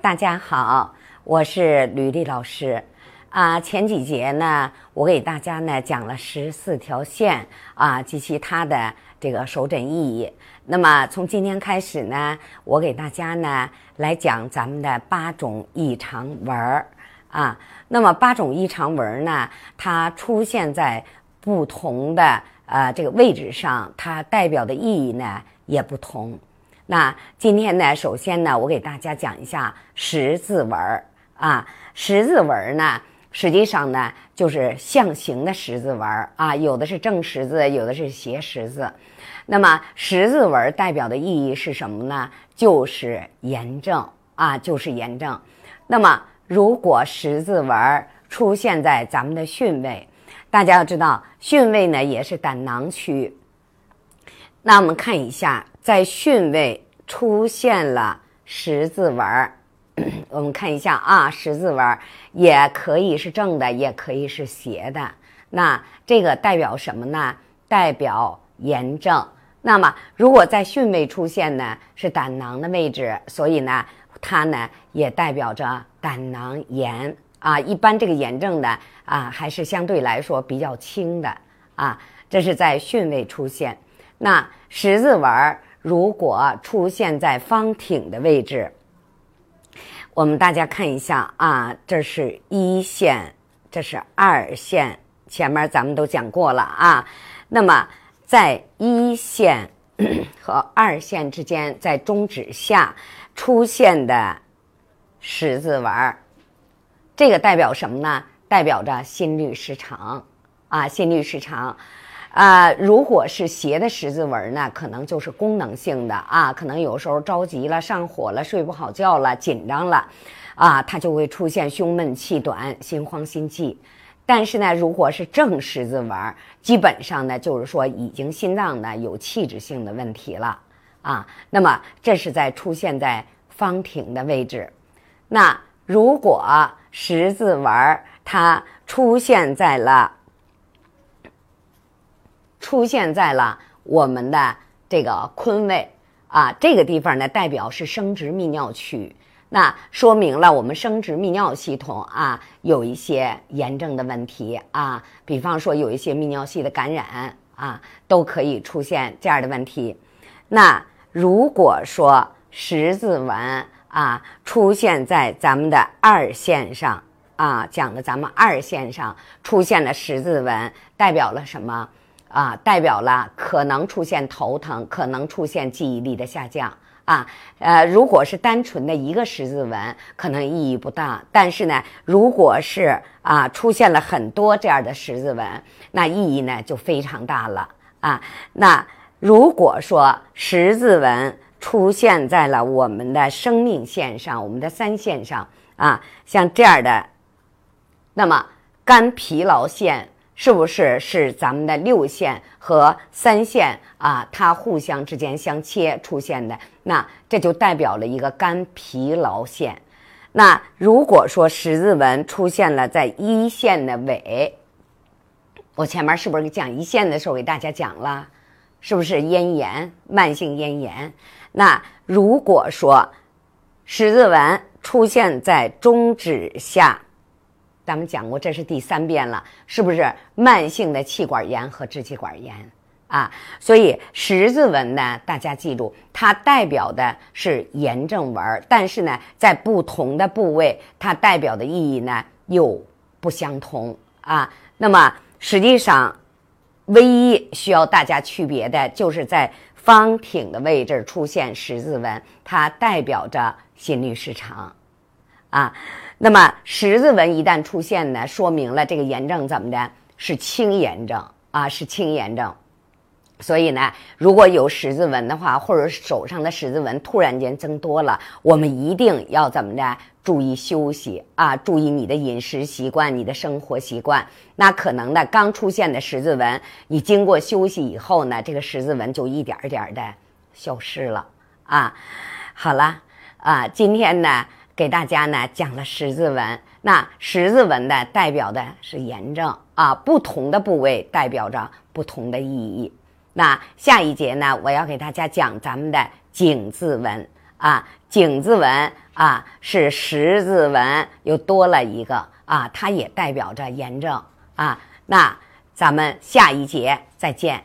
大家好，我是吕丽老师。啊，前几节呢，我给大家呢讲了十四条线啊及其它的这个手诊意义。那么从今天开始呢，我给大家呢来讲咱们的八种异常纹儿啊。那么八种异常纹儿呢，它出现在不同的呃这个位置上，它代表的意义呢也不同。那今天呢，首先呢，我给大家讲一下十字纹儿啊。十字纹儿呢，实际上呢就是象形的十字纹儿啊，有的是正十字，有的是斜十字。那么十字纹儿代表的意义是什么呢？就是炎症啊，就是炎症。那么如果十字纹儿出现在咱们的巽位，大家要知道，巽位呢也是胆囊区。那我们看一下。在巽位出现了十字纹儿，我们看一下啊，十字纹儿也可以是正的，也可以是斜的。那这个代表什么呢？代表炎症。那么如果在巽位出现呢，是胆囊的位置，所以呢，它呢也代表着胆囊炎啊。一般这个炎症呢啊，还是相对来说比较轻的啊。这是在巽位出现，那十字纹儿。如果出现在方挺的位置，我们大家看一下啊，这是一线，这是二线，前面咱们都讲过了啊。那么在一线 和二线之间，在中指下出现的十字纹儿，这个代表什么呢？代表着心律失常啊，心律失常。啊，如果是斜的十字纹呢，可能就是功能性的啊，可能有时候着急了、上火了、睡不好觉了、紧张了，啊，它就会出现胸闷气短、心慌心悸。但是呢，如果是正十字纹，基本上呢，就是说已经心脏呢有器质性的问题了啊。那么这是在出现在方庭的位置。那如果十字纹它出现在了。出现在了我们的这个坤位啊，这个地方呢代表是生殖泌尿区，那说明了我们生殖泌尿系统啊有一些炎症的问题啊，比方说有一些泌尿系的感染啊，都可以出现这样的问题。那如果说十字纹啊出现在咱们的二线上啊，讲的咱们二线上出现了十字纹，代表了什么？啊，代表了可能出现头疼，可能出现记忆力的下降啊。呃，如果是单纯的一个十字纹，可能意义不大。但是呢，如果是啊出现了很多这样的十字纹，那意义呢就非常大了啊。那如果说十字纹出现在了我们的生命线上，我们的三线上啊，像这样的，那么肝疲劳线。是不是是咱们的六线和三线啊？它互相之间相切出现的，那这就代表了一个肝疲劳线。那如果说十字纹出现了在一线的尾，我前面是不是讲一线的时候给大家讲了？是不是咽炎，慢性咽炎？那如果说十字纹出现在中指下。咱们讲过，这是第三遍了，是不是慢性的气管炎和支气管炎啊？所以十字纹呢，大家记住，它代表的是炎症纹，但是呢，在不同的部位，它代表的意义呢又不相同啊。那么实际上，唯一需要大家区别的就是在方挺的位置出现十字纹，它代表着心律失常啊。那么十字纹一旦出现呢，说明了这个炎症怎么的？是轻炎症啊，是轻炎症。所以呢，如果有十字纹的话，或者手上的十字纹突然间增多了，我们一定要怎么的？注意休息啊，注意你的饮食习惯，你的生活习惯。那可能呢，刚出现的十字纹，你经过休息以后呢，这个十字纹就一点点的消失了啊。好了啊，今天呢。给大家呢讲了十字纹，那十字纹的代表的是炎症啊，不同的部位代表着不同的意义。那下一节呢，我要给大家讲咱们的井字纹啊，井字纹啊是十字纹又多了一个啊，它也代表着炎症啊。那咱们下一节再见。